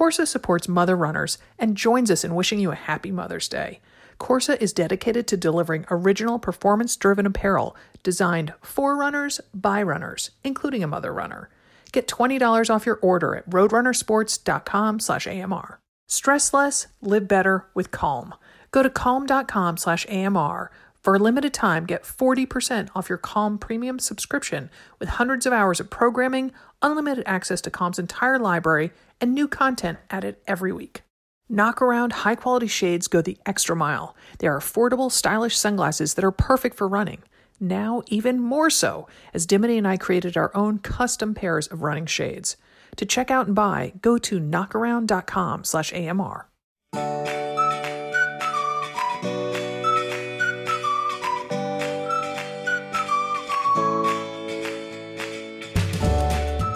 Korsa supports mother runners and joins us in wishing you a happy Mother's Day. Korsa is dedicated to delivering original performance driven apparel designed for runners by runners, including a mother runner. Get $20 off your order at roadrunnersports.com/amr. Stress less, live better with Calm. Go to calm.com/amr. For a limited time, get 40% off your Calm premium subscription with hundreds of hours of programming, unlimited access to Calm's entire library, and new content added every week. Knockaround high quality shades go the extra mile. They are affordable, stylish sunglasses that are perfect for running. Now, even more so, as Dimity and I created our own custom pairs of running shades. To check out and buy, go to knockaround.com slash AMR.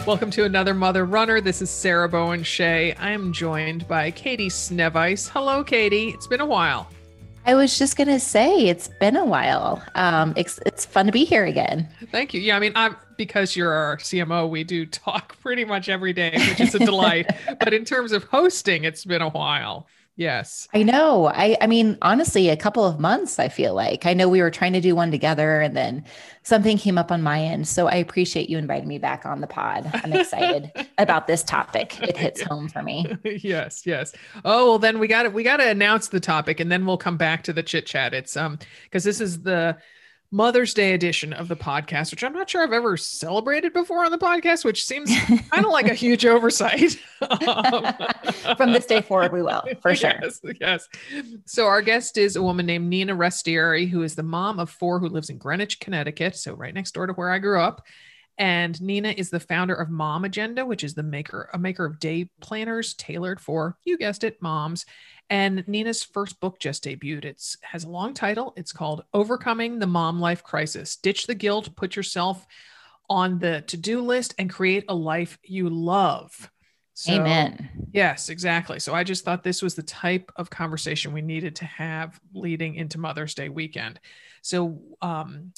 Welcome to another Mother Runner. This is Sarah Bowen Shea. I am joined by Katie Snevice. Hello, Katie. It's been a while. I was just gonna say it's been a while. Um, it's it's fun to be here again. Thank you. Yeah, I mean, I'm because you're our CMO. We do talk pretty much every day, which is a delight. but in terms of hosting, it's been a while. Yes. I know. I I mean, honestly, a couple of months, I feel like. I know we were trying to do one together and then something came up on my end. So I appreciate you inviting me back on the pod. I'm excited about this topic. It hits home for me. yes, yes. Oh, well then we got to we got to announce the topic and then we'll come back to the chit chat. It's um because this is the Mother's Day edition of the podcast, which I'm not sure I've ever celebrated before on the podcast, which seems kind of like a huge oversight. um, From this day forward, we will, for sure. Yes, yes. So, our guest is a woman named Nina Restieri, who is the mom of four who lives in Greenwich, Connecticut. So, right next door to where I grew up. And Nina is the founder of Mom Agenda, which is the maker, a maker of day planners tailored for, you guessed it, moms. And Nina's first book just debuted. It's has a long title. It's called Overcoming the Mom Life Crisis. Ditch the guilt, put yourself on the to-do list and create a life you love. So, Amen. Yes, exactly. So I just thought this was the type of conversation we needed to have leading into Mother's Day weekend. So um,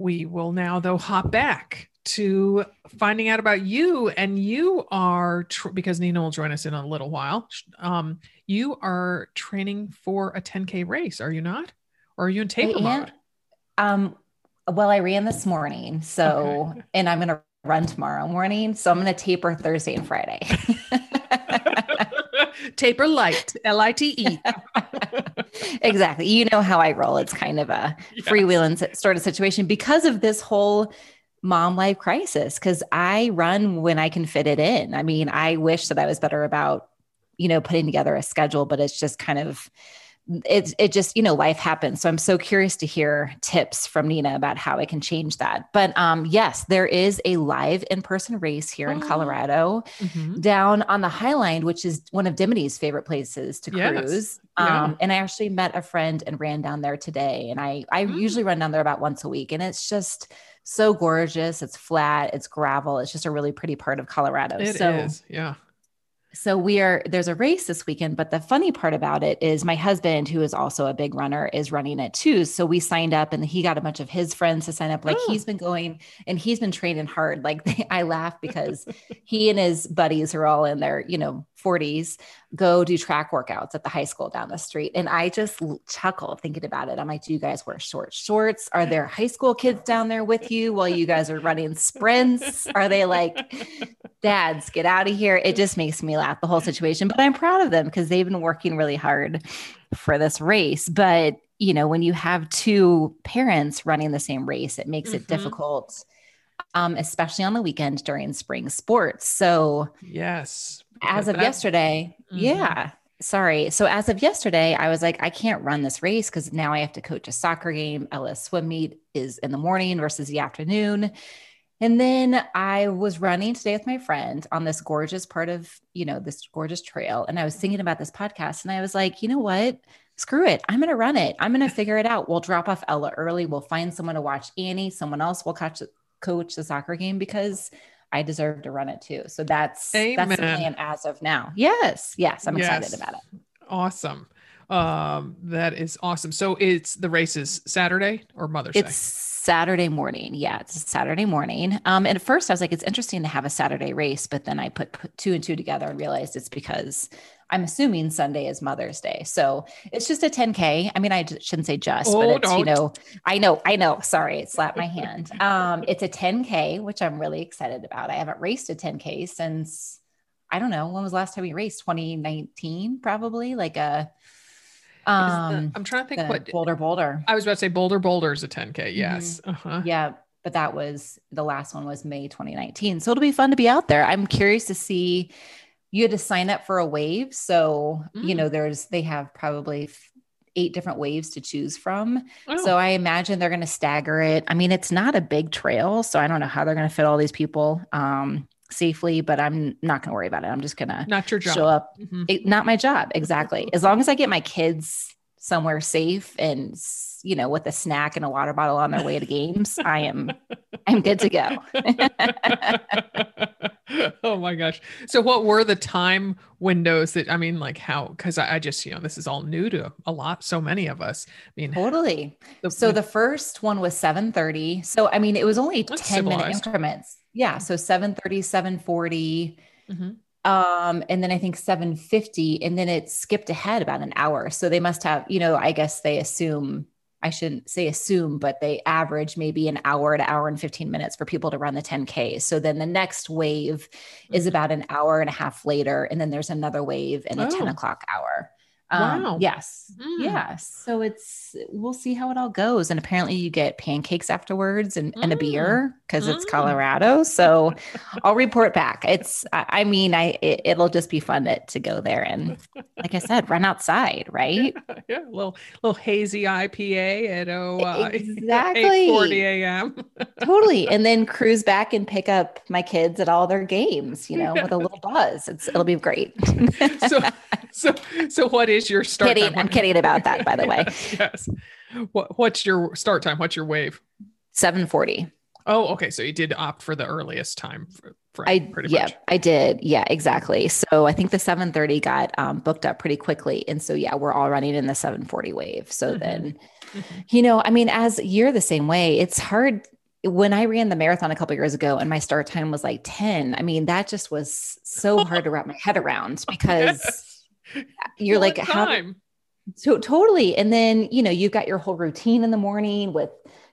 we will now, though, hop back to finding out about you. And you are, tr- because Nina will join us in a little while, um, you are training for a 10K race, are you not? Or are you in taper mode? Um, well, I ran this morning. So, okay. and I'm going to run tomorrow morning. So I'm going to taper Thursday and Friday. taper light, L I T E. exactly. You know how I roll. It's kind of a freewheeling sort of situation because of this whole mom life crisis because I run when I can fit it in. I mean, I wish that I was better about, you know, putting together a schedule, but it's just kind of it, it just you know life happens so i'm so curious to hear tips from nina about how i can change that but um yes there is a live in-person race here oh. in colorado mm-hmm. down on the highline which is one of dimity's favorite places to cruise yes. yeah. um and i actually met a friend and ran down there today and i i mm. usually run down there about once a week and it's just so gorgeous it's flat it's gravel it's just a really pretty part of colorado It so is, yeah so we are there's a race this weekend but the funny part about it is my husband who is also a big runner is running it too. So we signed up and he got a bunch of his friends to sign up. Like oh. he's been going and he's been training hard. Like they, i laugh because he and his buddies are all in their you know 40s go do track workouts at the high school down the street. And I just chuckle thinking about it. I'm like, do you guys wear short shorts? Are there high school kids down there with you while you guys are running sprints? Are they like, dads, get out of here? It just makes me laugh, the whole situation. But I'm proud of them because they've been working really hard for this race. But, you know, when you have two parents running the same race, it makes mm-hmm. it difficult. Um, especially on the weekend during spring sports. So, yes, as of yesterday, mm-hmm. yeah. Sorry. So as of yesterday, I was like, I can't run this race because now I have to coach a soccer game. LS swim meet is in the morning versus the afternoon. And then I was running today with my friend on this gorgeous part of, you know, this gorgeous trail. And I was thinking about this podcast and I was like, you know what? Screw it. I'm going to run it. I'm going to figure it out. We'll drop off Ella early. We'll find someone to watch Annie. Someone else will catch, coach the soccer game because I deserve to run it too. So that's Amen. that's the plan as of now. Yes, yes, I'm yes. excited about it. Awesome. Um, that is awesome. So it's the race is Saturday or Mother's it's Day. Saturday morning. Yeah, it's Saturday morning. Um, and at first I was like, it's interesting to have a Saturday race, but then I put, put two and two together and realized it's because I'm assuming Sunday is Mother's Day. So it's just a 10K. I mean, I shouldn't say just, oh, but it's, don't. you know, I know, I know. Sorry, it slapped my hand. Um, it's a 10K, which I'm really excited about. I haven't raced a 10K since I don't know, when was the last time we raced? 2019, probably like a um the, I'm trying to think what Bolder Boulder. I was about to say Bolder Boulder is a 10K. Mm-hmm. Yes. Mm-hmm. Uh-huh. Yeah. But that was the last one was May 2019. So it'll be fun to be out there. I'm curious to see you had to sign up for a wave. So, mm. you know, mm. there's, they have probably eight different waves to choose from. Oh. So I imagine they're going to stagger it. I mean, it's not a big trail. So I don't know how they're going to fit all these people um, safely, but I'm not going to worry about it. I'm just going to not your job. show up. Mm-hmm. It, not my job. Exactly. as long as I get my kids somewhere safe and you know with a snack and a water bottle on their way to games i am i'm good to go. Oh my gosh. So what were the time windows that i mean like how because I, I, just you know this is all new to a lot so many of us. I mean totally. the, so the first one was 7.30 so i mean it was only 10 civilized. minute increments. Yeah so 7.30 7.40 mm-hmm um and then i think 750 and then it skipped ahead about an hour so they must have you know i guess they assume i shouldn't say assume but they average maybe an hour to hour and 15 minutes for people to run the 10k so then the next wave mm-hmm. is about an hour and a half later and then there's another wave in a oh. 10 o'clock hour um, wow. Yes. Mm. Yes. So it's, we'll see how it all goes. And apparently you get pancakes afterwards and, mm. and a mm. beer because mm. it's Colorado. So I'll report back. It's, I mean, I, it, will just be fun to, to go there. And like I said, run outside, right? Yeah. yeah. A little, little hazy IPA at oh, uh, exactly 40 a.m. totally. And then cruise back and pick up my kids at all their games, you know, yeah. with a little buzz. It's, it'll be great. so, so, so what is your start kidding. I'm kidding about that, by the way. yes. What What's your start time? What's your wave? Seven forty. Oh, okay. So you did opt for the earliest time. For, for I yeah, much. I did. Yeah, exactly. So I think the seven thirty got um, booked up pretty quickly, and so yeah, we're all running in the seven forty wave. So mm-hmm. then, mm-hmm. you know, I mean, as you're the same way, it's hard when I ran the marathon a couple years ago and my start time was like 10, I mean, that just was so hard to wrap my head around because you're like how so totally. And then you know you've got your whole routine in the morning with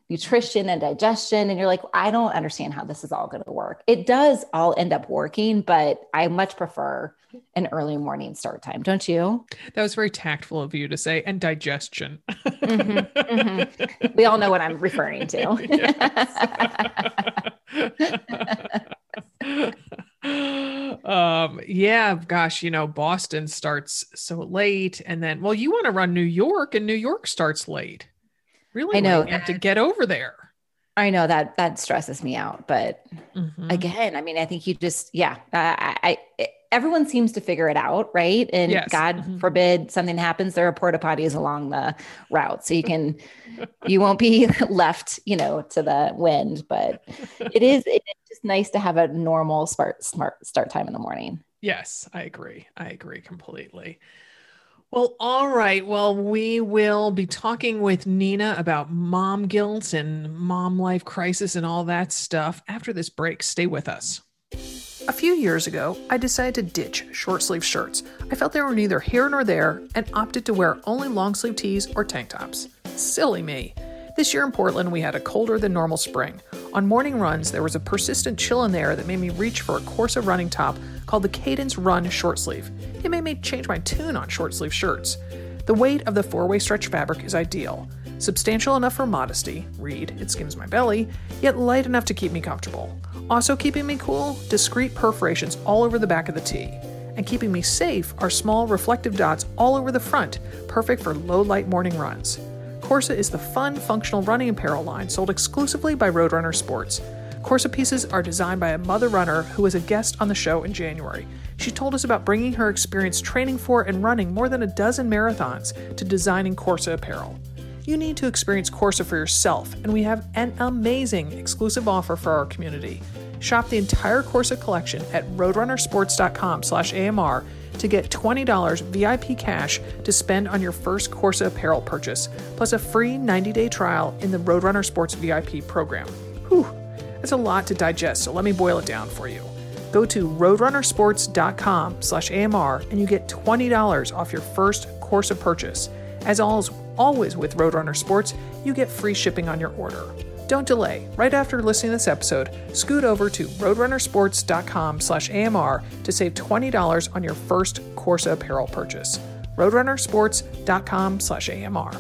nutrition and digestion and you're like i don't understand how this is all going to work. It does all end up working but i much prefer an early morning start time. Don't you? That was very tactful of you to say and digestion. Mm-hmm, mm-hmm. we all know what i'm referring to um yeah gosh you know boston starts so late and then well you want to run new york and new york starts late really i know you have to get over there i know that that stresses me out but mm-hmm. again i mean i think you just yeah i, I everyone seems to figure it out right and yes. god mm-hmm. forbid something happens there are porta potties along the route so you can you won't be left you know to the wind but it is it is just nice to have a normal smart smart start time in the morning yes i agree i agree completely well, all right. Well, we will be talking with Nina about mom guilt and mom life crisis and all that stuff after this break. Stay with us. A few years ago, I decided to ditch short sleeve shirts. I felt they were neither here nor there and opted to wear only long sleeve tees or tank tops. Silly me. This year in Portland, we had a colder than normal spring. On morning runs, there was a persistent chill in the air that made me reach for a Korsa running top called the Cadence Run short sleeve. It made me change my tune on short sleeve shirts. The weight of the four way stretch fabric is ideal. Substantial enough for modesty, read, it skims my belly, yet light enough to keep me comfortable. Also keeping me cool, discreet perforations all over the back of the tee. And keeping me safe are small reflective dots all over the front, perfect for low light morning runs. Korsa is the fun, functional running apparel line sold exclusively by Roadrunner Sports. Korsa pieces are designed by a mother runner who was a guest on the show in January. She told us about bringing her experience training for and running more than a dozen marathons to designing Korsa apparel. You need to experience Korsa for yourself, and we have an amazing exclusive offer for our community. Shop the entire Korsa collection at roadrunnersports.com/amr to get $20 VIP cash to spend on your first Korsa apparel purchase, plus a free 90 day trial in the Roadrunner Sports VIP program. Whew, that's a lot to digest, so let me boil it down for you. Go to roadrunnersports.com slash AMR and you get $20 off your first Korsa purchase. As always with Roadrunner Sports, you get free shipping on your order. Don't delay. Right after listening to this episode, scoot over to roadrunnersports.com slash AMR to save $20 on your first Korsa apparel purchase. roadrunnersports.com slash AMR.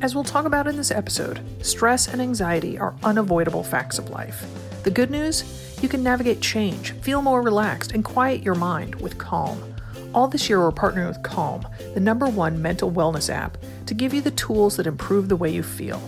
As we'll talk about in this episode, stress and anxiety are unavoidable facts of life. The good news? You can navigate change, feel more relaxed, and quiet your mind with Calm. All this year, we're partnering with Calm, the number one mental wellness app, to give you the tools that improve the way you feel.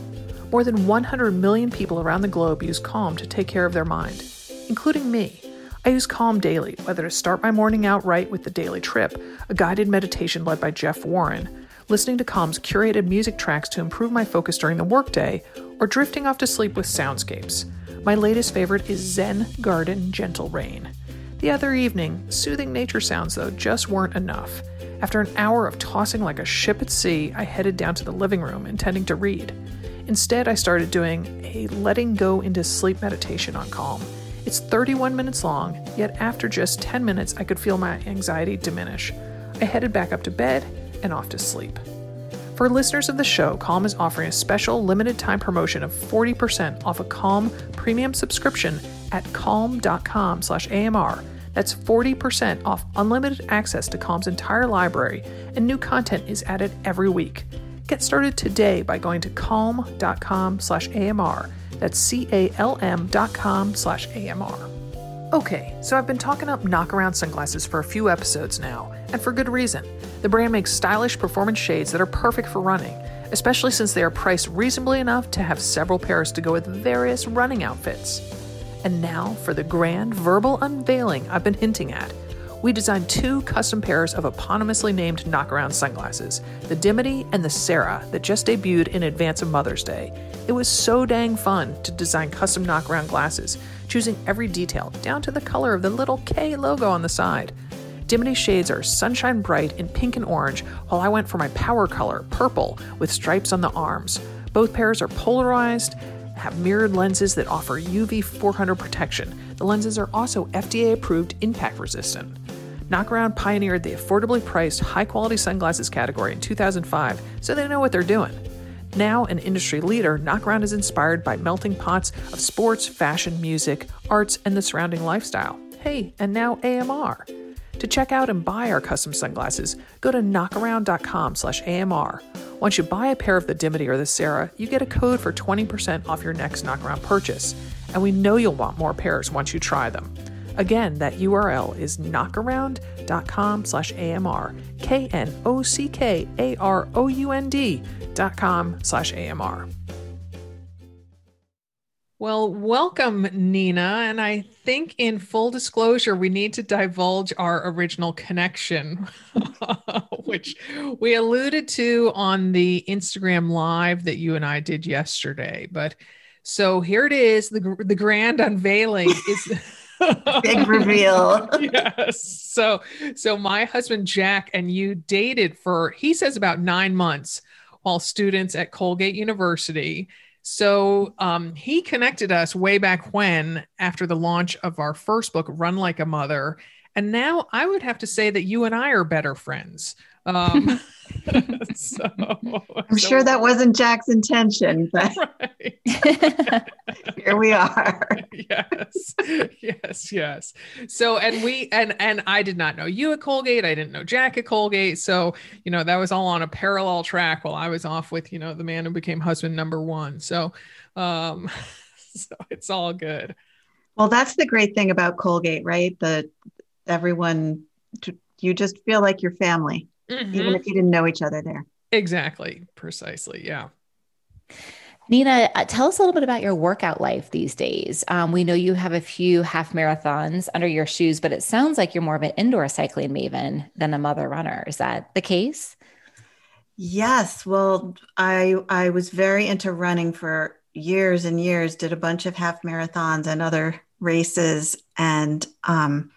More than 100 million people around the globe use Calm to take care of their mind, including me. I use Calm daily, whether to start my morning out right with the Daily Trip, a guided meditation led by Jeff Warren, listening to Calm's curated music tracks to improve my focus during the workday, or drifting off to sleep with soundscapes. My latest favorite is Zen Garden Gentle Rain. The other evening, soothing nature sounds, though, just weren't enough. After an hour of tossing like a ship at sea, I headed down to the living room intending to read. Instead, I started doing a letting go into sleep meditation on Calm. It's 31 minutes long, yet after just 10 minutes, I could feel my anxiety diminish. I headed back up to bed and off to sleep. For listeners of the show, Calm is offering a special limited time promotion of 40% off a Calm premium subscription at calm.com/amr. That's 40% off unlimited access to Calm's entire library, and new content is added every week. Get started today by going to calm.com slash AMR. That's C-A-L-M dot com slash AMR. Okay, so I've been talking up knockaround sunglasses for a few episodes now, and for good reason. The brand makes stylish performance shades that are perfect for running, especially since they are priced reasonably enough to have several pairs to go with various running outfits. And now for the grand verbal unveiling I've been hinting at we designed two custom pairs of eponymously named knockaround sunglasses, the Dimity and the Sarah, that just debuted in advance of Mother's Day. It was so dang fun to design custom knockaround glasses, choosing every detail down to the color of the little K logo on the side. Dimity shades are sunshine bright in pink and orange, while I went for my power color, purple, with stripes on the arms. Both pairs are polarized, have mirrored lenses that offer UV 400 protection. The lenses are also FDA approved impact resistant. Knockaround pioneered the affordably priced, high quality sunglasses category in 2005, so they know what they're doing. Now an industry leader, Knockaround is inspired by melting pots of sports, fashion, music, arts, and the surrounding lifestyle. Hey, and now AMR. To check out and buy our custom sunglasses, go to knockaround.com slash AMR. Once you buy a pair of the Dimity or the Sarah, you get a code for 20% off your next knockaround purchase. And we know you'll want more pairs once you try them. Again, that URL is knockaround.com slash AMR, K-N-O-C-K-A-R-O-U-N-D dot com slash AMR. Well, welcome, Nina. And I think, in full disclosure, we need to divulge our original connection, which we alluded to on the Instagram live that you and I did yesterday. But so here it is the, the grand unveiling is. Big reveal. yes. So so my husband Jack and you dated for he says about 9 months while students at Colgate University. So um, he connected us way back when after the launch of our first book, Run Like a Mother. And now I would have to say that you and I are better friends. Um, so, I'm so, sure that wasn't Jack's intention, but right. here we are. yes, yes, yes. So, and we and and I did not know you at Colgate. I didn't know Jack at Colgate. So, you know, that was all on a parallel track while I was off with you know the man who became husband number one. So, um, so it's all good. Well, that's the great thing about Colgate, right? That everyone, you just feel like your family mm-hmm. even if you didn't know each other there. Exactly. Precisely. Yeah. Nina, uh, tell us a little bit about your workout life these days. Um, we know you have a few half marathons under your shoes, but it sounds like you're more of an indoor cycling maven than a mother runner. Is that the case? Yes. Well, I I was very into running for years and years. Did a bunch of half marathons and other races, and um,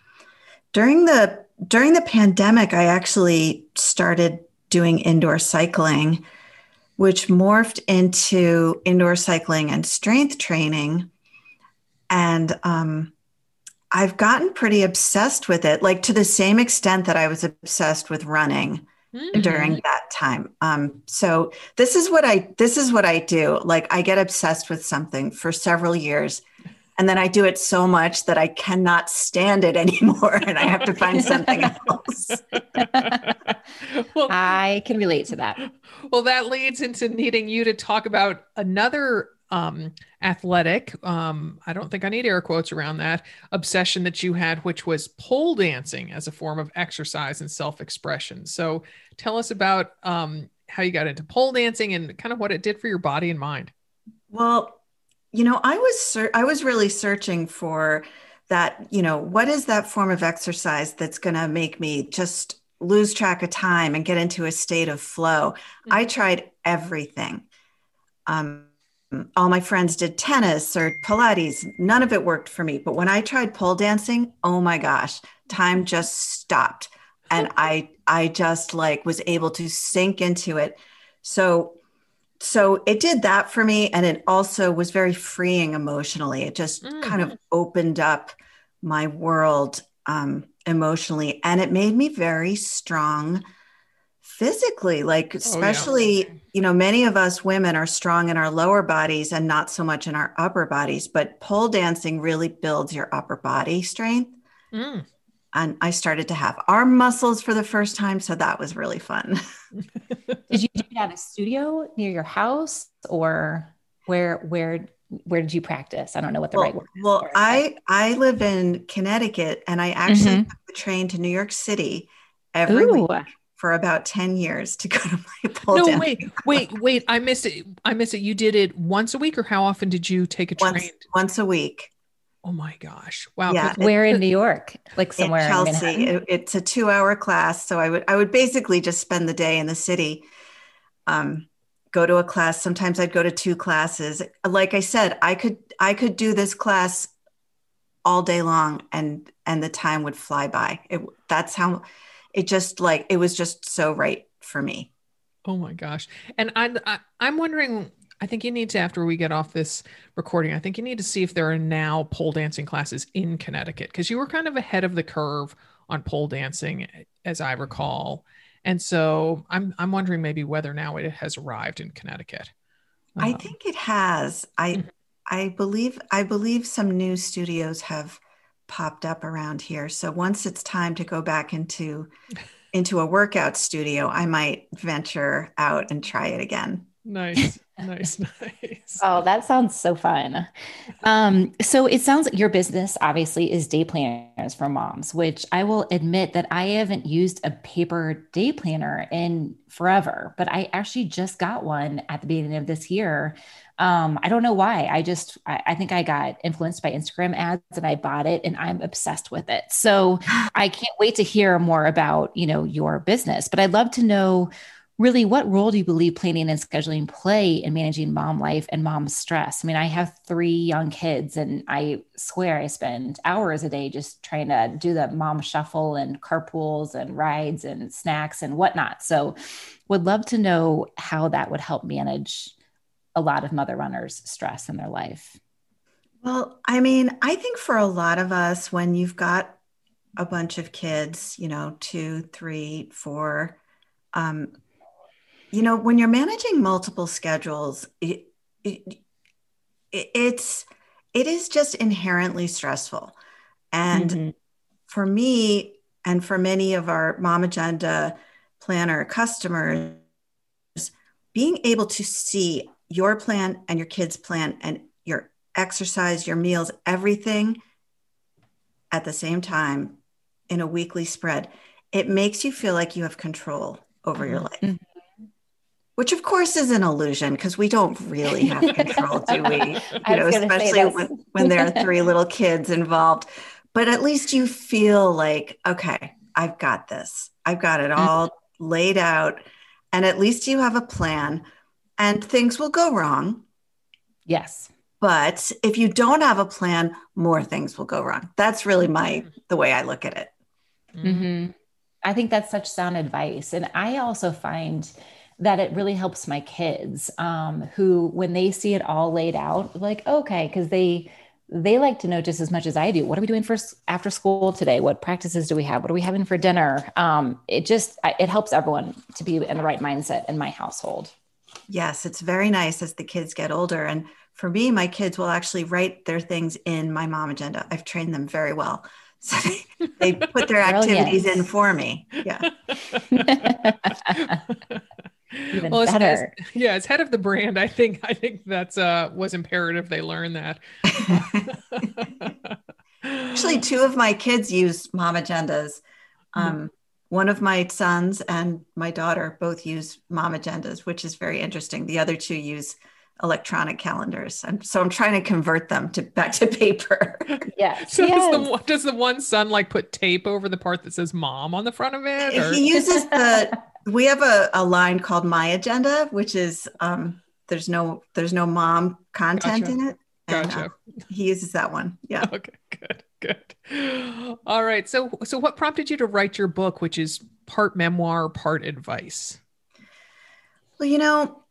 during the during the pandemic, I actually started doing indoor cycling, which morphed into indoor cycling and strength training. And um, I've gotten pretty obsessed with it, like to the same extent that I was obsessed with running mm-hmm. during that time. Um, so this is what I this is what I do. Like I get obsessed with something for several years, and then I do it so much that I cannot stand it anymore, and I have to find something else. well, I can relate to that. Well, that leads into needing you to talk about another um, athletic, um, I don't think I need air quotes around that, obsession that you had, which was pole dancing as a form of exercise and self expression. So tell us about um, how you got into pole dancing and kind of what it did for your body and mind. Well, you know, I was ser- I was really searching for that. You know, what is that form of exercise that's going to make me just lose track of time and get into a state of flow? Mm-hmm. I tried everything. Um, all my friends did tennis or Pilates. None of it worked for me. But when I tried pole dancing, oh my gosh, time just stopped. And I I just like was able to sink into it. So so it did that for me and it also was very freeing emotionally. It just mm. kind of opened up my world um, emotionally and it made me very strong physically like especially oh, yeah. you know many of us women are strong in our lower bodies and not so much in our upper bodies but pole dancing really builds your upper body strength mm. And i started to have arm muscles for the first time so that was really fun did you do it at a studio near your house or where where where did you practice? I don't know what the well, right word is. Well, I I live in Connecticut and I actually mm-hmm. took the train to New York City every Ooh. week for about 10 years to go to my pole no wait wait wait i missed it i missed it you did it once a week or how often did you take a train once, once a week oh my gosh. Wow yeah where in new york? Like somewhere in chelsea in it, it's a two hour class so i would i would basically just spend the day in the city um go to a class. Sometimes i'd go to two classes. Like i said i could i could do this class all day long and and the time would fly by. It, that's how it just like it was just so right for me. Oh my gosh. And I, I i'm wondering I think you need to, after we get off this recording, I think you need to see if there are now pole dancing classes in Connecticut because you were kind of ahead of the curve on pole dancing, as I recall. And so I'm I'm wondering maybe whether now it has arrived in Connecticut. Um, I think it has. I mm-hmm. I believe I believe some new studios have popped up around here. So once it's time to go back into into a workout studio, I might venture out and try it again. Nice. Nice, nice. Oh, that sounds so fun. Um, so it sounds like your business obviously is day planners for moms, which I will admit that I haven't used a paper day planner in forever, but I actually just got one at the beginning of this year um, I don't know why. I just, I, I, think I got influenced by Instagram ads and I bought it and I'm obsessed with it. So I can't wait to hear more about, you know, your business, but I'd love to know really what role do you believe planning and scheduling play in managing mom life and mom stress? I mean, I have three young kids and I swear I spend hours a day just trying to do the mom shuffle and carpools and rides and snacks and whatnot. So would love to know how that would help manage a lot of mother runners stress in their life? Well, I mean, I think for a lot of us, when you've got a bunch of kids, you know, two, three, four, um, you know, when you're managing multiple schedules, it, it, it's it is just inherently stressful. And mm-hmm. for me, and for many of our Mom Agenda planner customers, being able to see your plan and your kids' plan and your exercise, your meals, everything at the same time in a weekly spread, it makes you feel like you have control over your life. Mm-hmm. Which of course is an illusion because we don't really have control, do we? You know, especially when, when there are three little kids involved. But at least you feel like, okay, I've got this. I've got it all mm-hmm. laid out. And at least you have a plan and things will go wrong. Yes. But if you don't have a plan, more things will go wrong. That's really my the way I look at it. Mm-hmm. I think that's such sound advice. And I also find that it really helps my kids um, who, when they see it all laid out, like, okay, because they, they like to know just as much as I do. What are we doing for after school today? What practices do we have? What are we having for dinner? Um, it just it helps everyone to be in the right mindset in my household. Yes, it's very nice as the kids get older. And for me, my kids will actually write their things in my mom agenda. I've trained them very well. So they, they put their activities in for me. Yeah. Even well, better. As, as, yeah, as head of the brand, I think I think that's uh was imperative they learn that. Actually, two of my kids use mom agendas. Um, mm-hmm. One of my sons and my daughter both use mom agendas, which is very interesting. The other two use electronic calendars, and so I'm trying to convert them to back to paper. Yeah. So yes. Does, the, does the one son like put tape over the part that says "mom" on the front of it? Or? He uses the. We have a, a line called My Agenda, which is um, there's no there's no mom content gotcha. in it. And, gotcha. Uh, he uses that one. Yeah. Okay. Good. Good. All right. So so what prompted you to write your book, which is part memoir, part advice? Well, you know,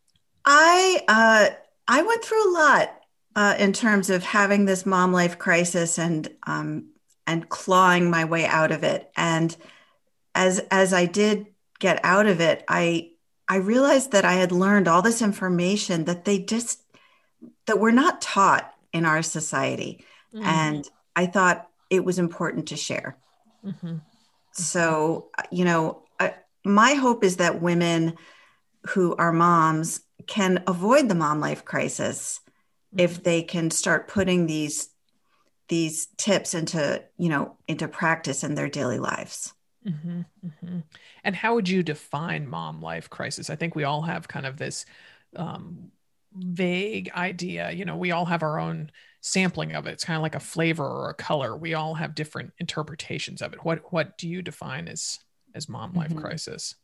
I uh, I went through a lot uh, in terms of having this mom life crisis and um, and clawing my way out of it. And as as I did get out of it, I I realized that I had learned all this information that they just that we're not taught in our society, mm-hmm. and I thought it was important to share. Mm-hmm. So you know, I, my hope is that women who are moms can avoid the mom life crisis mm-hmm. if they can start putting these these tips into you know into practice in their daily lives mm-hmm, mm-hmm. And how would you define mom life crisis i think we all have kind of this um, vague idea you know we all have our own sampling of it it's kind of like a flavor or a color we all have different interpretations of it what what do you define as as mom life mm-hmm. crisis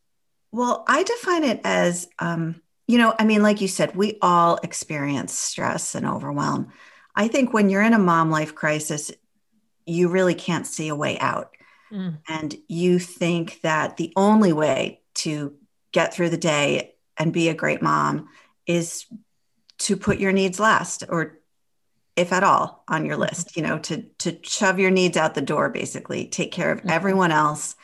well i define it as um, you know, I mean, like you said, we all experience stress and overwhelm. I think when you're in a mom life crisis, you really can't see a way out. Mm. And you think that the only way to get through the day and be a great mom is to put your needs last or if at all on your list you know to to shove your needs out the door basically take care of mm-hmm. everyone else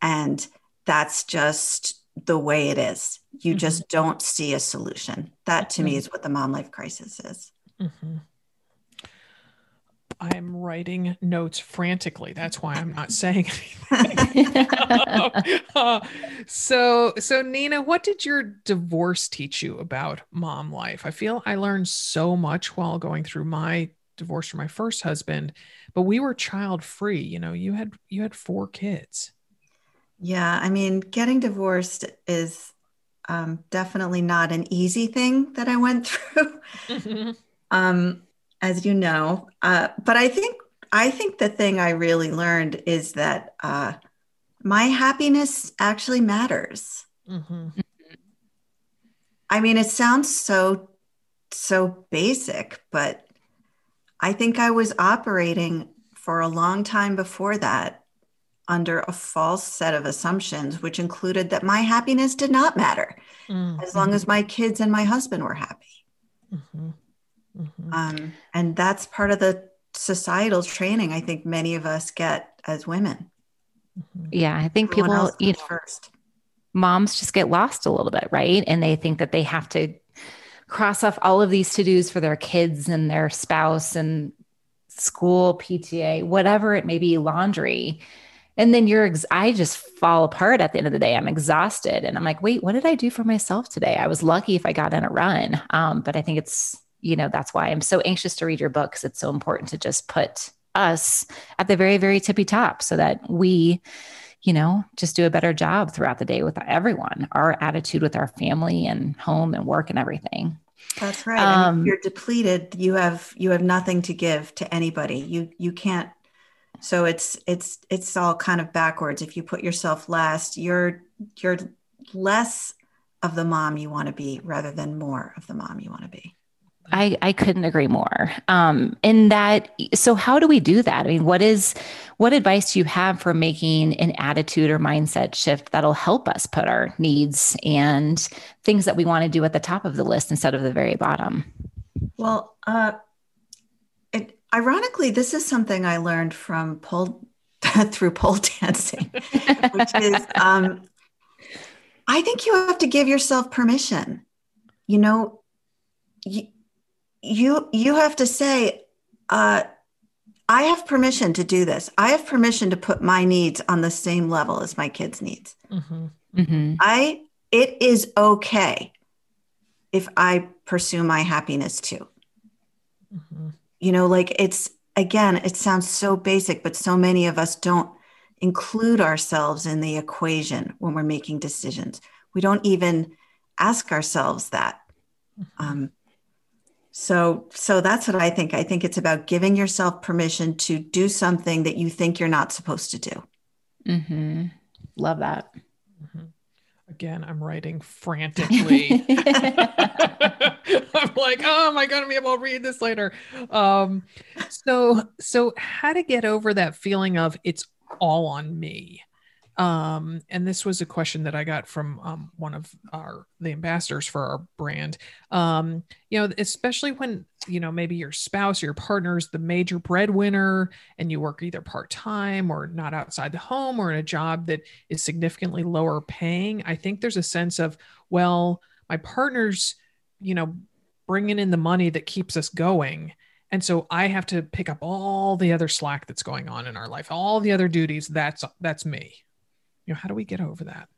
and that's just the way it is. You mm-hmm. just don't see a solution. That to mm-hmm. me is what the mom life crisis is. Mm-hmm. I'm writing notes frantically. That's why I'm not saying anything. uh, so, so Nina, what did your divorce teach you about mom life? I feel I learned so much while going through my divorce from my first husband, but we were child free. You know, you had you had four kids. Yeah, I mean, getting divorced is um, definitely not an easy thing that I went through, mm-hmm. um, as you know. Uh, but I think I think the thing I really learned is that uh, my happiness actually matters. Mm-hmm. I mean, it sounds so so basic, but I think I was operating for a long time before that under a false set of assumptions, which included that my happiness did not matter mm-hmm. as long as my kids and my husband were happy. Mm-hmm. Mm-hmm. Um, and that's part of the societal training I think many of us get as women. Mm-hmm. Yeah, I think Everyone people, you know, first. moms just get lost a little bit, right? And they think that they have to cross off all of these to dos for their kids and their spouse and school, PTA, whatever it may be, laundry and then you're ex- i just fall apart at the end of the day i'm exhausted and i'm like wait what did i do for myself today i was lucky if i got in a run um, but i think it's you know that's why i'm so anxious to read your book because it's so important to just put us at the very very tippy top so that we you know just do a better job throughout the day with everyone our attitude with our family and home and work and everything. That's right. Um, you're depleted you have you have nothing to give to anybody. You you can't so it's it's it's all kind of backwards. If you put yourself last you're you're less of the mom you want to be rather than more of the mom you want to be I, I couldn't agree more. Um, in that, so how do we do that? I mean, what is, what advice do you have for making an attitude or mindset shift that'll help us put our needs and things that we want to do at the top of the list instead of the very bottom? Well, uh, it, ironically, this is something I learned from pole through pole dancing, which is, um, I think you have to give yourself permission. You know, you, you you have to say uh, i have permission to do this i have permission to put my needs on the same level as my kids needs mm-hmm. Mm-hmm. i it is okay if i pursue my happiness too mm-hmm. you know like it's again it sounds so basic but so many of us don't include ourselves in the equation when we're making decisions we don't even ask ourselves that mm-hmm. um, so, so that's what I think. I think it's about giving yourself permission to do something that you think you're not supposed to do. Mm-hmm. Love that. Mm-hmm. Again, I'm writing frantically. I'm like, oh, my am I going to be able to read this later? Um, so, so how to get over that feeling of it's all on me? Um, and this was a question that I got from um, one of our the ambassadors for our brand. Um, you know, especially when you know maybe your spouse or your partner is the major breadwinner, and you work either part time or not outside the home or in a job that is significantly lower paying. I think there's a sense of well, my partner's you know bringing in the money that keeps us going. And so I have to pick up all the other slack that's going on in our life, all the other duties. That's that's me you know how do we get over that?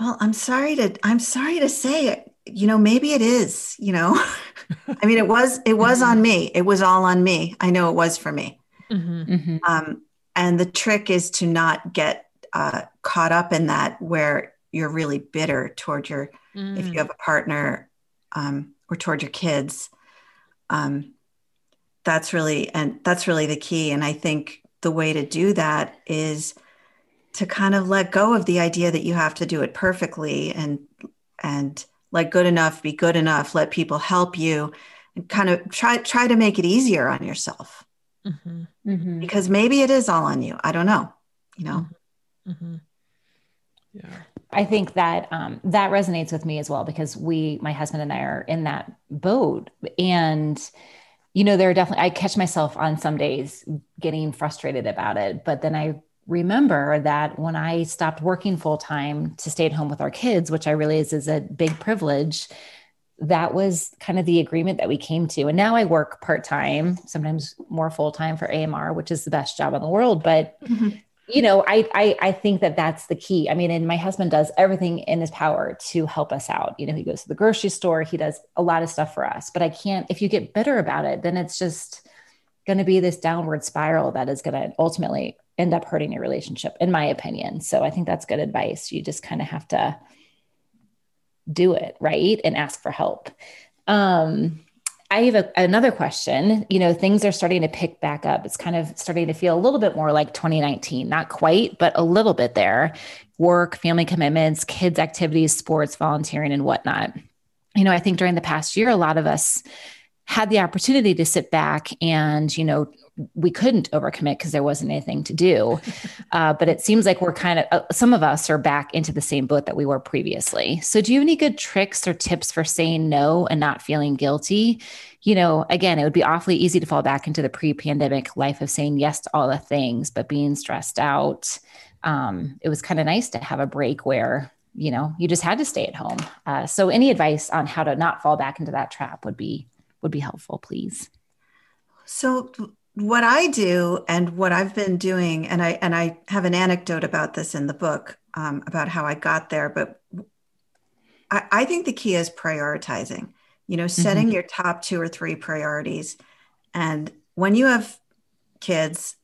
Well i'm sorry to i'm sorry to say it. You know maybe it is you know? I mean it was it was on me. It was all on me. I know it was for me. Mm-hmm. mm-hmm. um, and the trick is to not get uh, caught up in that where you're really bitter toward your mm. if you have a partner um, or toward your kids. Um, that's really and that's really the key. And i think the way to do that is to kind of let go of the idea that you have to do it perfectly and and let good enough be good enough let people help you and kind of try try to make it easier on yourself mm-hmm. Mm-hmm. because maybe it is all on you i don't know you know mm-hmm. mm-hmm. yeah I think that um, that resonates with me as well because we, my husband and I, are in that boat, and you know, there are definitely, I catch myself on some days getting frustrated about it. But then I remember that when I stopped working full time to stay at home with our kids, which I realize is a big privilege, that was kind of the agreement that we came to. And now I work part time, sometimes more full time for AMR, which is the best job in the world. But mm-hmm you know, I, I I think that that's the key. I mean, and my husband does everything in his power to help us out. You know, he goes to the grocery store, he does a lot of stuff for us. But I can't. If you get bitter about it, then it's just going to be this downward spiral that is going to ultimately end up hurting your relationship, in my opinion. So I think that's good advice. You just kind of have to do it right and ask for help. Um, I have a, another question. You know, things are starting to pick back up. It's kind of starting to feel a little bit more like 2019, not quite, but a little bit there. Work, family commitments, kids' activities, sports, volunteering, and whatnot. You know, I think during the past year, a lot of us had the opportunity to sit back and, you know, we couldn't overcommit because there wasn't anything to do. Uh, but it seems like we're kind of, uh, some of us are back into the same boat that we were previously. So, do you have any good tricks or tips for saying no and not feeling guilty? You know, again, it would be awfully easy to fall back into the pre pandemic life of saying yes to all the things, but being stressed out. Um, it was kind of nice to have a break where, you know, you just had to stay at home. Uh, so, any advice on how to not fall back into that trap would be would be helpful, please. So what I do and what I've been doing, and I and I have an anecdote about this in the book um, about how I got there, but I, I, think the key is prioritizing. You know, setting mm-hmm. your top two or three priorities, and when you have kids,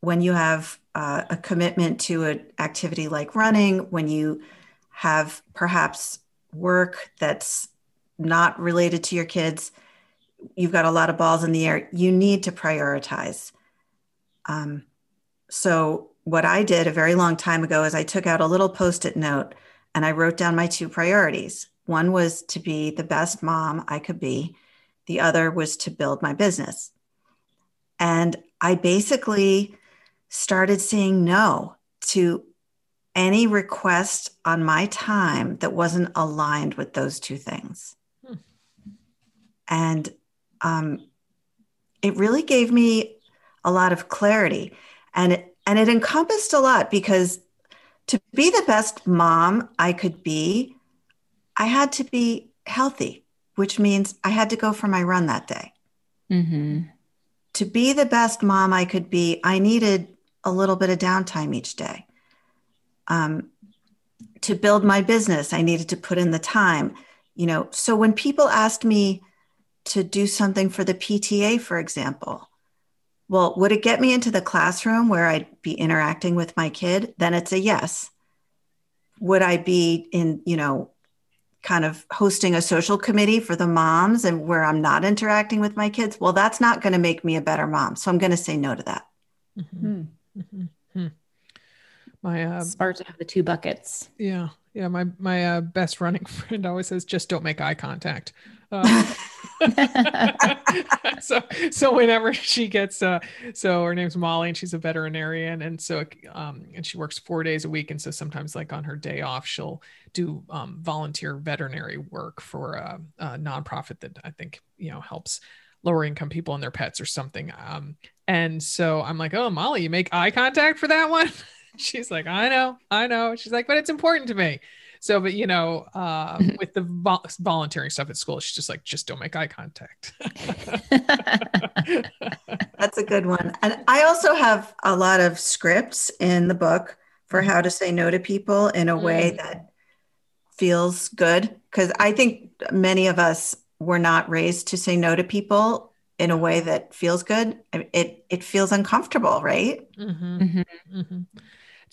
when you have uh, a commitment to an activity like running, when you have perhaps work that's not related to your kids, you've got a lot of balls in the air. You need to prioritize. Um, so, what I did a very long time ago is I took out a little post it note and I wrote down my two priorities. One was to be the best mom I could be, the other was to build my business. And I basically started saying no to any request on my time that wasn't aligned with those two things. Hmm. And um, it really gave me a lot of clarity. And it, and it encompassed a lot because to be the best mom I could be, I had to be healthy, which means I had to go for my run that day. Mm-hmm. To be the best mom I could be, I needed a little bit of downtime each day. Um, to build my business, I needed to put in the time. You know, so when people asked me to do something for the PTA, for example, well, would it get me into the classroom where I'd be interacting with my kid? Then it's a yes. Would I be in, you know, kind of hosting a social committee for the moms and where I'm not interacting with my kids? Well, that's not going to make me a better mom. So I'm going to say no to that. Mm-hmm. Mm-hmm. Hmm. My uh, smart to have the two buckets. Yeah, yeah. My my uh, best running friend always says, "Just don't make eye contact." Uh, so so whenever she gets uh so her name's molly and she's a veterinarian and so um and she works four days a week and so sometimes like on her day off she'll do um volunteer veterinary work for a, a nonprofit that i think you know helps lower income people and their pets or something um and so i'm like oh molly you make eye contact for that one? She's like i know i know. She's like but it's important to me so, but you know, uh, with the vo- volunteering stuff at school, she's just like, just don't make eye contact. That's a good one. And I also have a lot of scripts in the book for how to say no to people in a way mm. that feels good. Because I think many of us were not raised to say no to people in a way that feels good. It it feels uncomfortable, right? Mm-hmm. Mm-hmm.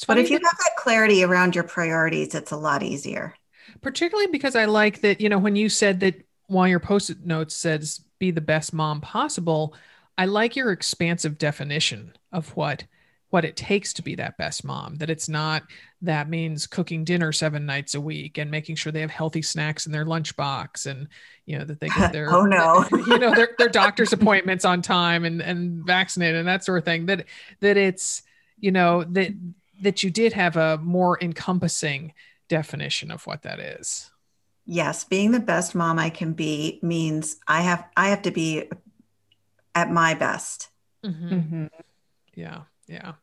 But if you have that clarity around your priorities, it's a lot easier. Particularly because I like that, you know, when you said that while your post-it notes says be the best mom possible, I like your expansive definition of what what it takes to be that best mom that it's not that means cooking dinner seven nights a week and making sure they have healthy snacks in their lunchbox and you know that they get their oh no you know their, their doctor's appointments on time and and vaccinated and that sort of thing that that it's you know that that you did have a more encompassing definition of what that is. Yes, being the best mom I can be means I have I have to be at my best. Mm-hmm. Mm-hmm. Yeah, yeah.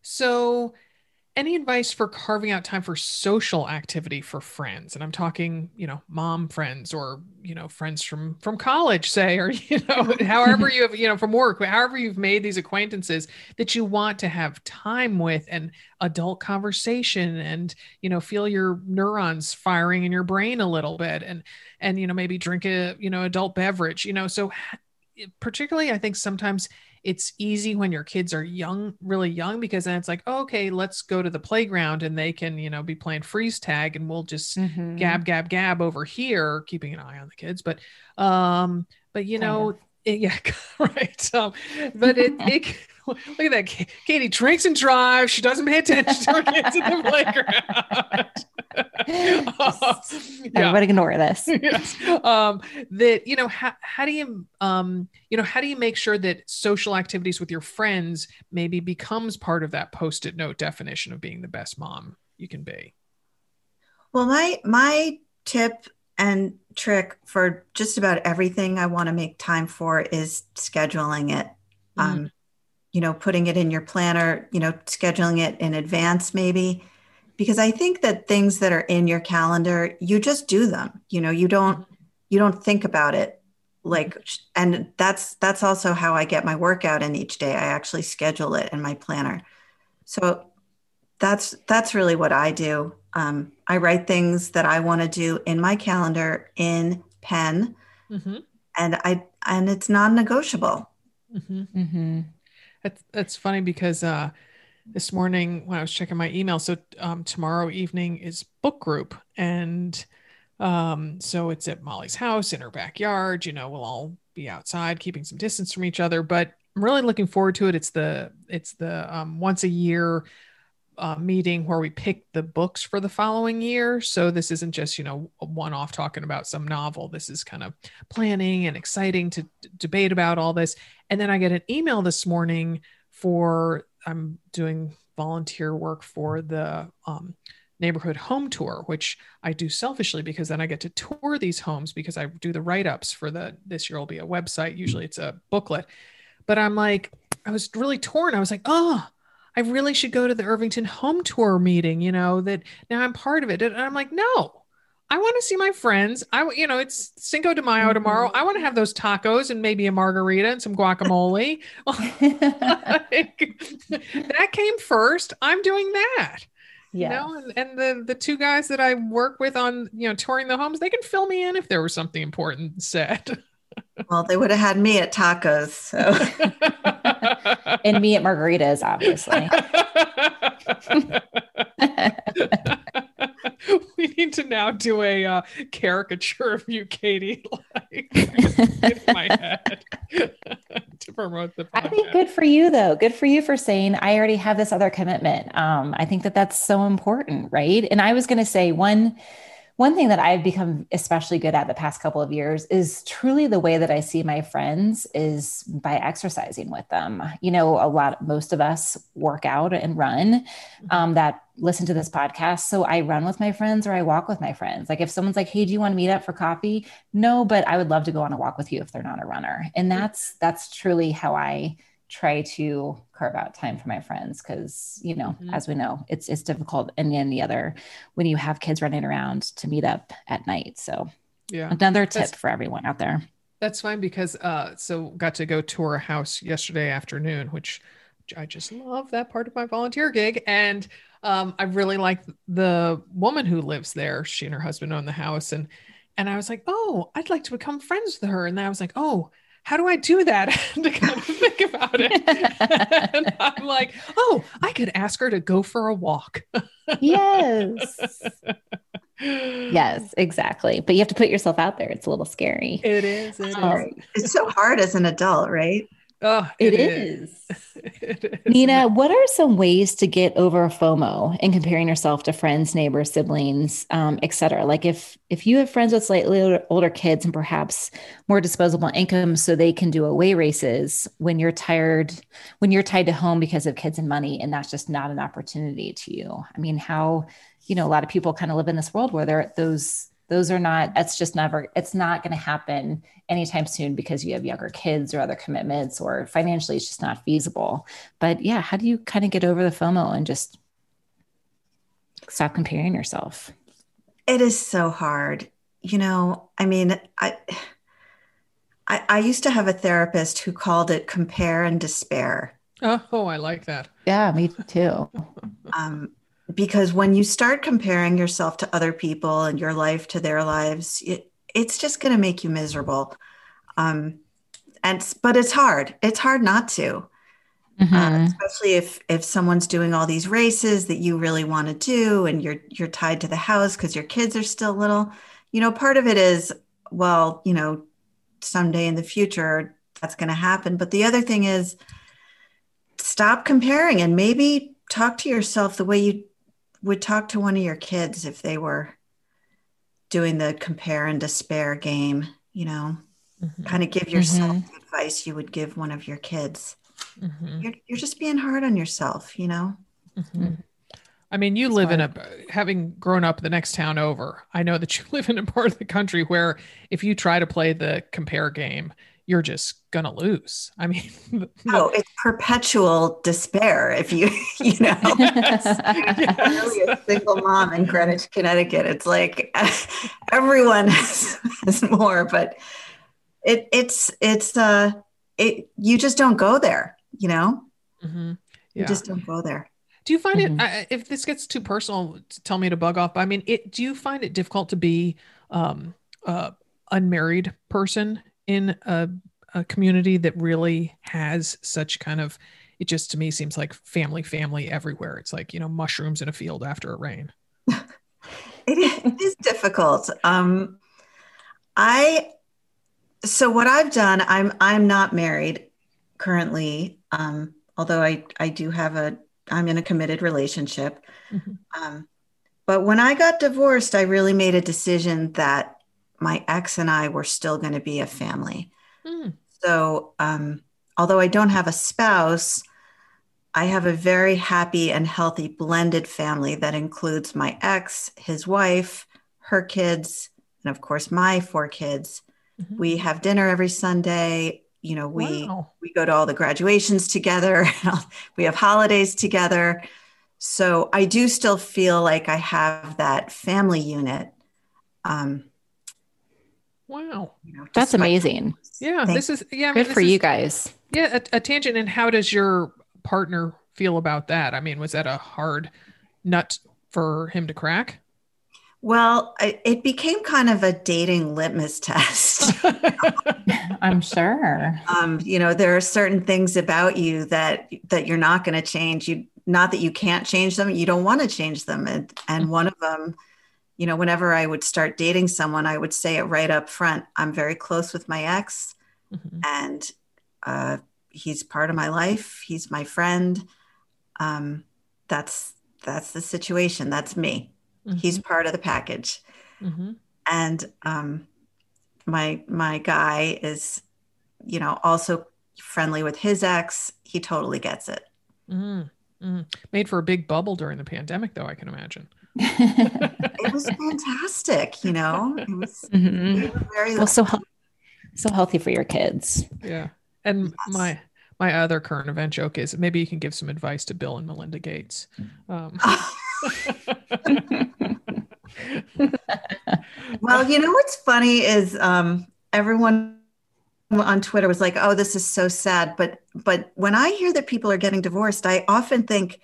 So any advice for carving out time for social activity for friends? And i'm talking you know mom friends or you know friends from from college say or you know however you have you know from work however you've made these acquaintances that you want to have time with and adult conversation and you know feel your neurons firing in your brain a little bit and and you know maybe drink a you know adult beverage you know? So particularly i think sometimes it's easy when your kids are young, really young, because then it's like, oh, okay, let's go to the playground and they can, you know, be playing freeze tag and we'll just mm-hmm. gab, gab, gab over here, keeping an eye on the kids. But, um, but you know, yeah, right. Um, but it, it Look at that. Katie drinks and drives. She doesn't pay attention to her kids in the playground. uh, yeah. Everybody ignore this. yes. Um, that, you know, how, how do you, um, you know, how do you make sure that social activities with your friends maybe becomes part of that post-it note definition of being the best mom you can be? Well, my, my tip and trick for just about everything I want to make time for is scheduling it. Mm. Um, you know, putting it in your planner, you know, scheduling it in advance maybe. Because I think that things that are in your calendar, you just do them. You know, you don't you don't think about it like and that's that's also how I get my workout in each day. I actually schedule it in my planner. So that's that's really what I do. Um, I write things that I want to do in my calendar in pen, mm-hmm. and I and it's non-negotiable. Mm-hmm. Mm-hmm. That's that's funny because uh, this morning when I was checking my email, so um, tomorrow evening is book group, and um, so it's at Molly's house in her backyard. You know, we'll all be outside, keeping some distance from each other, but I'm really looking forward to it. It's the it's the um, once a year uh, meeting where we pick the books for the following year. So this isn't just, you know, one off talking about some novel. This is kind of planning and exciting to d- debate about all this. And then I get an email this morning for, I'm doing volunteer work for the um, neighborhood home tour, which I do selfishly because then I get to tour these homes because I do the write ups for the, this year will be a website. Usually it's a booklet. But I'm like, I was really torn. I was like, oh, I really should go to the Irvington home tour meeting, you know, that now I'm part of it. And I'm like, no, I want to see my friends. I, you know, it's Cinco de Mayo mm-hmm. tomorrow. I want to have those tacos and maybe a margarita and some guacamole. that came first. I'm doing that. Yes. You know, and, and the the two guys that I work with on, you know, touring the homes, they can fill me in if there was something important said. well, they would have had me at tacos. So. and me at margaritas, obviously. we need to now do a uh, caricature of you, Katie, like in my head to promote the. Podcast. I think good for you, though. Good for you for saying I already have this other commitment. Um, I think that that's so important, right? And I was going to say one one thing that I've become especially good at the past couple of years is truly the way that I see my friends is by exercising with them. You know, a lot, most of us work out and run mm-hmm. um, that listen to this podcast. So I run with my friends or I walk with my friends. Like if someone's like, Hey, do you want to meet up for coffee? No, but I would love to go on a walk with you if they're not a runner. And mm-hmm. that's, that's truly how I try to carve out time for my friends because you know mm-hmm. as we know it's it's difficult and then the other when you have kids running around to meet up at night. So yeah. another tip that's, for everyone out there. That's fine because uh so got to go tour a house yesterday afternoon which i just love that part of my volunteer gig. And um i really like the woman who lives there. She and her husband own the house. And and i was like oh i'd like to become friends with her. And i was like oh how do I do that? to kind of think about it. and I'm like, oh, I could ask her to go for a walk. yes. yes, exactly. But you have to put yourself out there. It's a little scary. It is. It um, is. It's so hard as an adult, right? Oh, it, it is. is. it is. Nina, what are some ways to get over FOMO and comparing yourself to friends, neighbors, siblings, um, etc.? Like if if you have friends with slightly older, older kids and perhaps more disposable income, so they can do away races when you're tired, when you're tied to home because of kids and money, and that's just not an opportunity to you. I mean, how you know a lot of people kind of live in this world where there are those those are not that's just never it's not going to happen anytime soon because you have younger kids or other commitments or financially it's just not feasible but yeah how do you kind of get over the fomo and just stop comparing yourself it is so hard you know i mean i I, I used to have a therapist who called it compare and despair. Oh, I like that. Yeah, me too. um, because when you start comparing yourself to other people and your life to their lives it, it's just going to make you miserable. Um, and but it's hard. It's hard not to. Mm-hmm. uh, especially if if someone's doing all these races that you really want to do and you're you're tied to the house because your kids are still little. You know part of it is well you know someday in the future that's going to happen. But the other thing is stop comparing and maybe talk to yourself the way you would talk to one of your kids if they were doing the compare and despair game, you know, mm-hmm. kind of give yourself mm-hmm. advice you would give one of your kids. Mm-hmm. You're, you're just being hard on yourself, you know? Mm-hmm. I mean, you That's live hard. in a, having grown up the next town over, I know that you live in a part of the country where if you try to play the compare game, you're just gonna lose. I mean, oh, it's perpetual despair if you, you know, yes. really a single mom in Greenwich, Connecticut. It's like everyone has, has more, but it it's it's uh it you just don't go there, you know. Mm-hmm. Yeah. You just don't go there. Do you find mm-hmm. it? Uh, if this gets too personal, tell me to bug off. But I mean, it. Do you find it difficult to be um, uh, unmarried person in a, a community that really has such kind of it just to me seems like family family everywhere it's like you know mushrooms in a field after a rain it is difficult um i so what i've done i'm i'm not married currently um although i i do have a I'm in a committed relationship. Mm-hmm. Um, but when I got divorced, I really made a decision that my ex and I were still going to be a family. Mm. So, um, although I don't have a spouse, I have a very happy and healthy blended family that includes my ex, his wife, her kids, and of course my four kids. Mm-hmm. We have dinner every Sunday. You know, we wow. we go to all the graduations together. we have holidays together. So I do still feel like I have that family unit. Um, wow, you know, that's amazing. Yeah, this is yeah. I mean, Good for is, you guys. Yeah, a, a tangent. And how does your partner feel about that? I mean, was that a hard nut for him to crack? Well, I, it became kind of a dating litmus test. I'm sure. Um, you know, there are certain things about you that that you're not going to change. You not that you can't change them, you don't want to change them. And and one of them, you know, whenever I would start dating someone, I would say it right up front. I'm very close with my ex, mm-hmm. and uh, he's part of my life. He's my friend. Um, that's that's the situation. That's me Mm-hmm. He's part of the package. Mm-hmm. And um, my my guy is, you know, also friendly with his ex. He totally gets it. Mm-hmm. Made for a big bubble during the pandemic, though. I can imagine. It was fantastic. You know, it was, mm-hmm. very well so so healthy for your kids. Yeah, and yes. my my other current event joke is maybe you can give some advice to Bill and Melinda Gates. Um, well, you know what's funny is um, everyone on Twitter was like, "Oh, this is so sad," but but when I hear that people are getting divorced, I often think,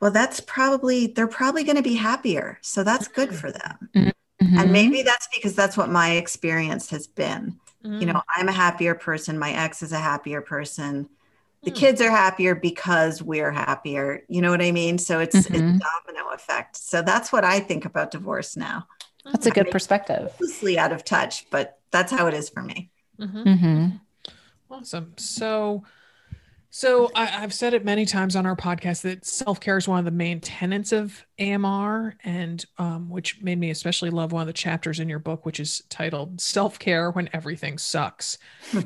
"Well, that's probably they're probably going to be happier, so that's good for them." Mm-hmm. And maybe that's because that's what my experience has been. Mm. You know, I'm a happier person. My ex is a happier person the hmm. kids are happier because we're happier. You know what I mean? So it's, mm-hmm. it's a domino effect. So that's what I think about divorce now. That's a good perspective. Loosely out of touch, but that's how it is for me. Mm-hmm. Mm-hmm. Awesome. So so I, have said it many times on our podcast that self care is one of the main tenets of AMR, and um, which made me especially love one of the chapters in your book, which is titled "Self Care When Everything Sucks."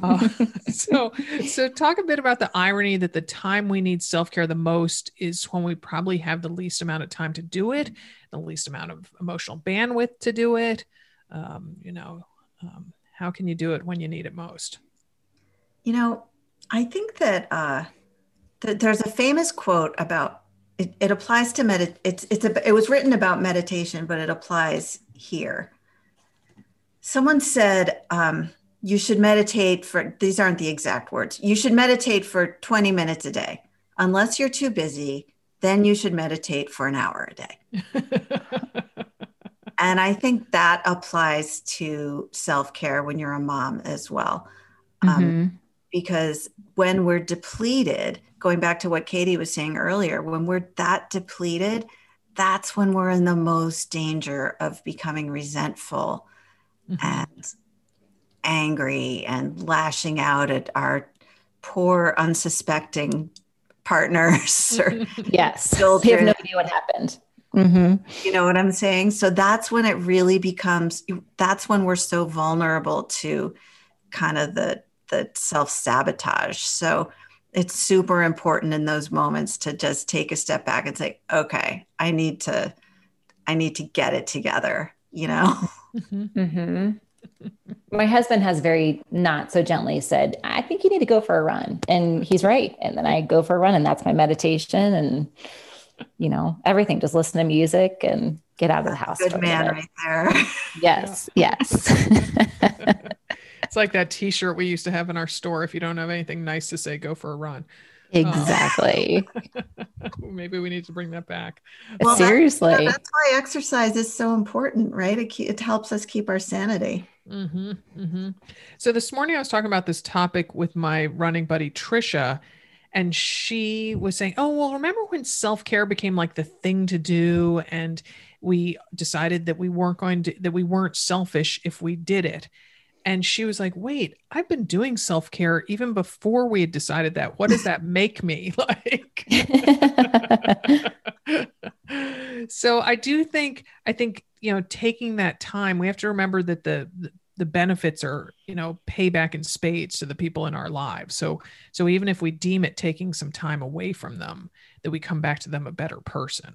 uh, so, so talk a bit about the irony that the time we need self care the most is when we probably have the least amount of time to do it, the least amount of emotional bandwidth to do it. Um, you know, um, how can you do it when you need it most? You know, I think that uh, th- there's a famous quote about it, it applies to med. It's it's a, it was written about meditation, but it applies here. Someone said um, you should meditate for these aren't the exact words. You should meditate for 20 minutes a day, unless you're too busy. Then you should meditate for an hour a day. and I think that applies to self care when you're a mom as well. Um, mm-hmm because when we're depleted, going back to what Katie was saying earlier, when we're that depleted, that's when we're in the most danger of becoming resentful mm-hmm. and angry and lashing out at our poor, unsuspecting partners or yes children. we have no idea what happened mm-hmm. you know what i'm saying so that's when it really becomes that's when we're so vulnerable to kind of the the self sabotage. So it's super important in those moments to just take a step back and say, okay, I need to, I need to get it together, you know? Mm-hmm. mm-hmm. My husband has very not so gently said, I think you need to go for a run. And he's right. And then I go for a run and that's my meditation and, you know, everything. Just listen to music and get out of the house. Good man right there. Yes. Yes. it's like that t-shirt we used to have in our store. If you don't have anything nice to say, go for a run. Exactly. maybe we need to bring that back. Well, Seriously. That, that's why exercise is so important, right? It, it helps us keep our sanity. Mm-hmm, mm-hmm. So this morning I was talking about this topic with my running buddy Trisha, and she was saying, "Oh, well, remember when self-care became like the thing to do and we decided that we weren't going to that we weren't selfish if we did it." And she was like, "Wait, I've been doing self care even before we had decided that. What does that make me like?" so I do think I think you know taking that time. We have to remember that the the benefits are you know payback in spades to the people in our lives. So so even if we deem it taking some time away from them, that we come back to them a better person.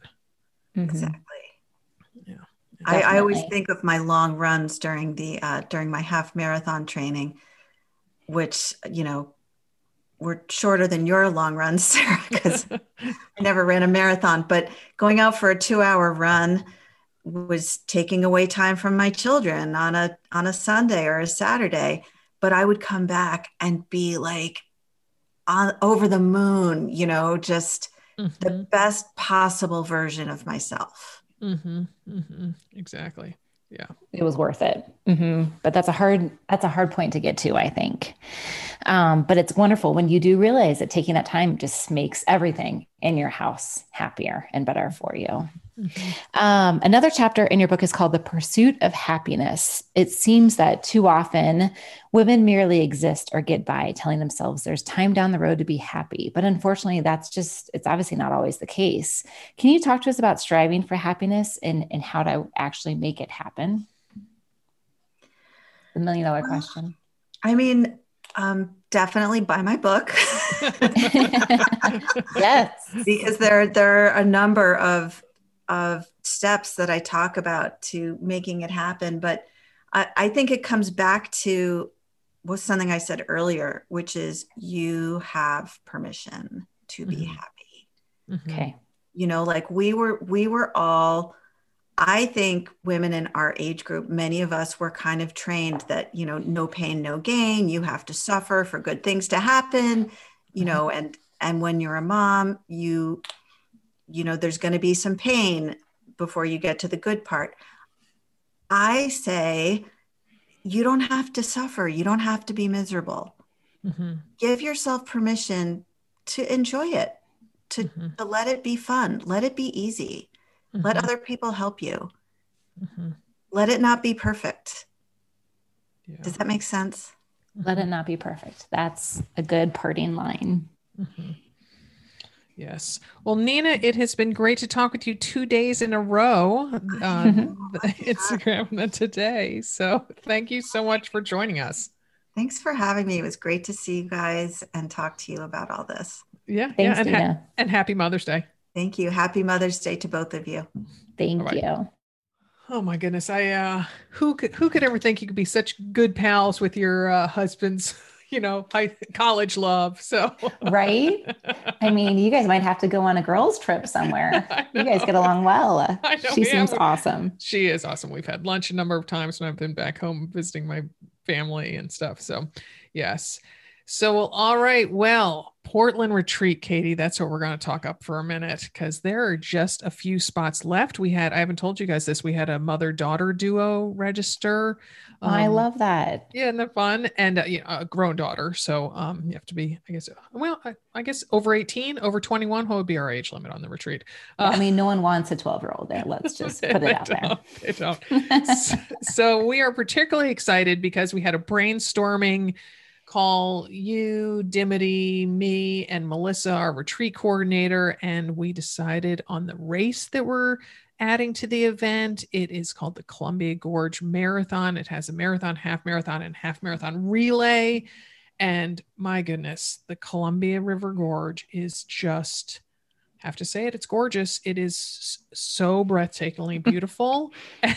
Mm-hmm. Exactly. I, I, always think of my long runs during the uh, during my half marathon training, which you know were shorter than your long runs, Sarah, because I never ran a marathon. But going out for a two hour run was taking away time from my children on a on a Sunday or a Saturday. But I would come back and be like on over the moon, you know, just mm-hmm. the best possible version of myself. Mm-hmm. Mm-hmm. Exactly. Yeah. It was worth it. Mm-hmm. But that's a hard, that's a hard point to get to, I think. Um, but it's wonderful when you do realize that taking that time just makes everything in your house happier and better for you. Mm-hmm. Um, another chapter in your book is called The Pursuit of Happiness. It seems that too often women merely exist or get by, telling themselves there's time down the road to be happy. But unfortunately, that's just, it's obviously not always the case. Can you talk to us about striving for happiness and, and how to actually make it happen? The million dollar question. I mean, um, definitely buy my book. yes, because there there are a number of of steps that I talk about to making it happen. But I, I think it comes back to was something I said earlier, which is you have permission to be mm-hmm. happy. Mm-hmm. Okay. You know, like we were we were all I think women in our age group, many of us were kind of trained that, you know, no pain, no gain. You have to suffer for good things to happen, you mm-hmm. know, and and when you're a mom, you you know, there's going to be some pain before you get to the good part. I say, you don't have to suffer. You don't have to be miserable. Mm-hmm. Give yourself permission to enjoy it, to, mm-hmm. to let it be fun, let it be easy, mm-hmm. let other people help you. Mm-hmm. Let it not be perfect. Yeah. Does that make sense? Let it not be perfect. That's a good parting line. Yes. Well, Nina, it has been great to talk with you two days in a row on Instagram today. So thank you so much for joining us. Thanks for having me. It was great to see you guys and talk to you about all this. Yeah. Thanks, yeah. And, ha- and happy Mother's Day. Thank you. Happy Mother's Day to both of you. Thank right. you. Oh my goodness. I uh who could who could ever think you could be such good pals with your uh, husbands? you know, high, college love. So, right. I mean, you guys might have to go on a girls' trip somewhere. You guys get along well. She seems awesome. She is awesome. We've had lunch a number of times when I've been back home visiting my family and stuff. So, yes. So, all right. Well, Portland retreat, Katie. That's what we're going to talk up for a minute because there are just a few spots left. We had, I haven't told you guys this, we had a mother daughter duo register. Um, I love that. Yeah, isn't that fun? And uh, you know, a grown daughter. So um, you have to be, I guess, well, I, I, guess over 18, over 21, what would be our age limit on the retreat? Uh, I mean, no one wants a 12 year old there. Let's just put it out there. They don't. so, so we are particularly excited because we had a brainstorming call you, Dimity, me, and Melissa, our retreat coordinator, and we decided on the race that we're adding to the event. It is called the Columbia Gorge Marathon. It has a marathon, half marathon, and half marathon relay. And my goodness, the Columbia River Gorge is just have to say it, it's gorgeous. It is so breathtakingly beautiful. and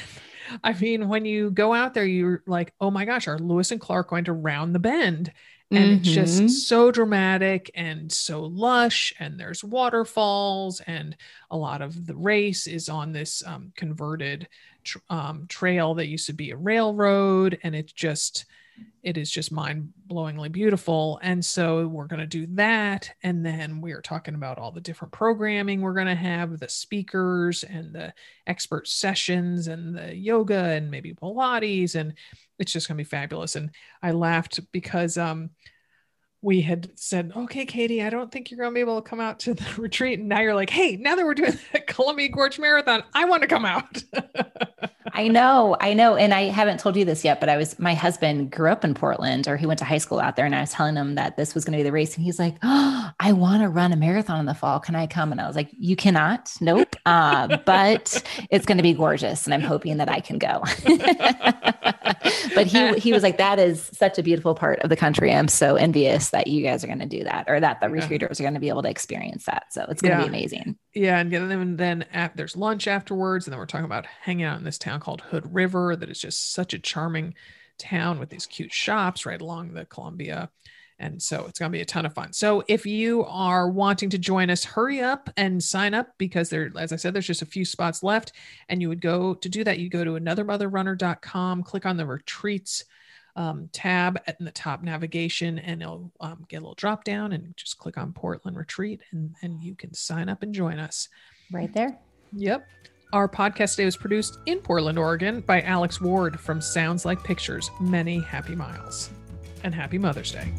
I mean, when you go out there, you're like, oh my gosh, are Lewis and Clark going to round the bend? And mm-hmm. it's just mm-hmm. so dramatic and so lush, and there's waterfalls, and a lot of the race is on this um, converted tr- um, trail that used to be a railroad, and it's just it is just mind blowingly beautiful. And so we're going to do that. And then we are talking about all the different programming we're going to have the speakers and the expert sessions and the yoga and maybe Pilates. And it's just going to be fabulous. And I laughed because, um, we had said, okay, Katie, I don't think you're going to be able to come out to the retreat. And now you're like, hey, now that we're doing the Columbia Gorge Marathon, I want to come out. I know, I know. And I haven't told you this yet, but I was, my husband grew up in Portland or he went to high school out there. And I was telling him that this was going to be the race. And he's like, Oh, I want to run a marathon in the fall. Can I come? And I was like, You cannot. Nope. Uh, but it's going to be gorgeous. And I'm hoping that I can go. but he, he was like, That is such a beautiful part of the country. I'm so envious that you guys are going to do that or that the yeah. retreaters are going to be able to experience that. So it's going to yeah. be amazing. Yeah. And then, then at, there's lunch afterwards. And then we're talking about hanging out in this town called Hood River that is just such a charming town with these cute shops right along the Columbia. And so it's going to be a ton of fun. So if you are wanting to join us, hurry up and sign up because there, as I said, there's just a few spots left. And you would go to do that. You go to anothermotherrunner.com, click on the retreats um, tab in the top navigation, and it'll um, get a little drop down and just click on Portland Retreat, and, and you can sign up and join us. Right there. Yep. Our podcast today was produced in Portland, Oregon by Alex Ward from Sounds Like Pictures. Many happy miles and happy Mother's Day.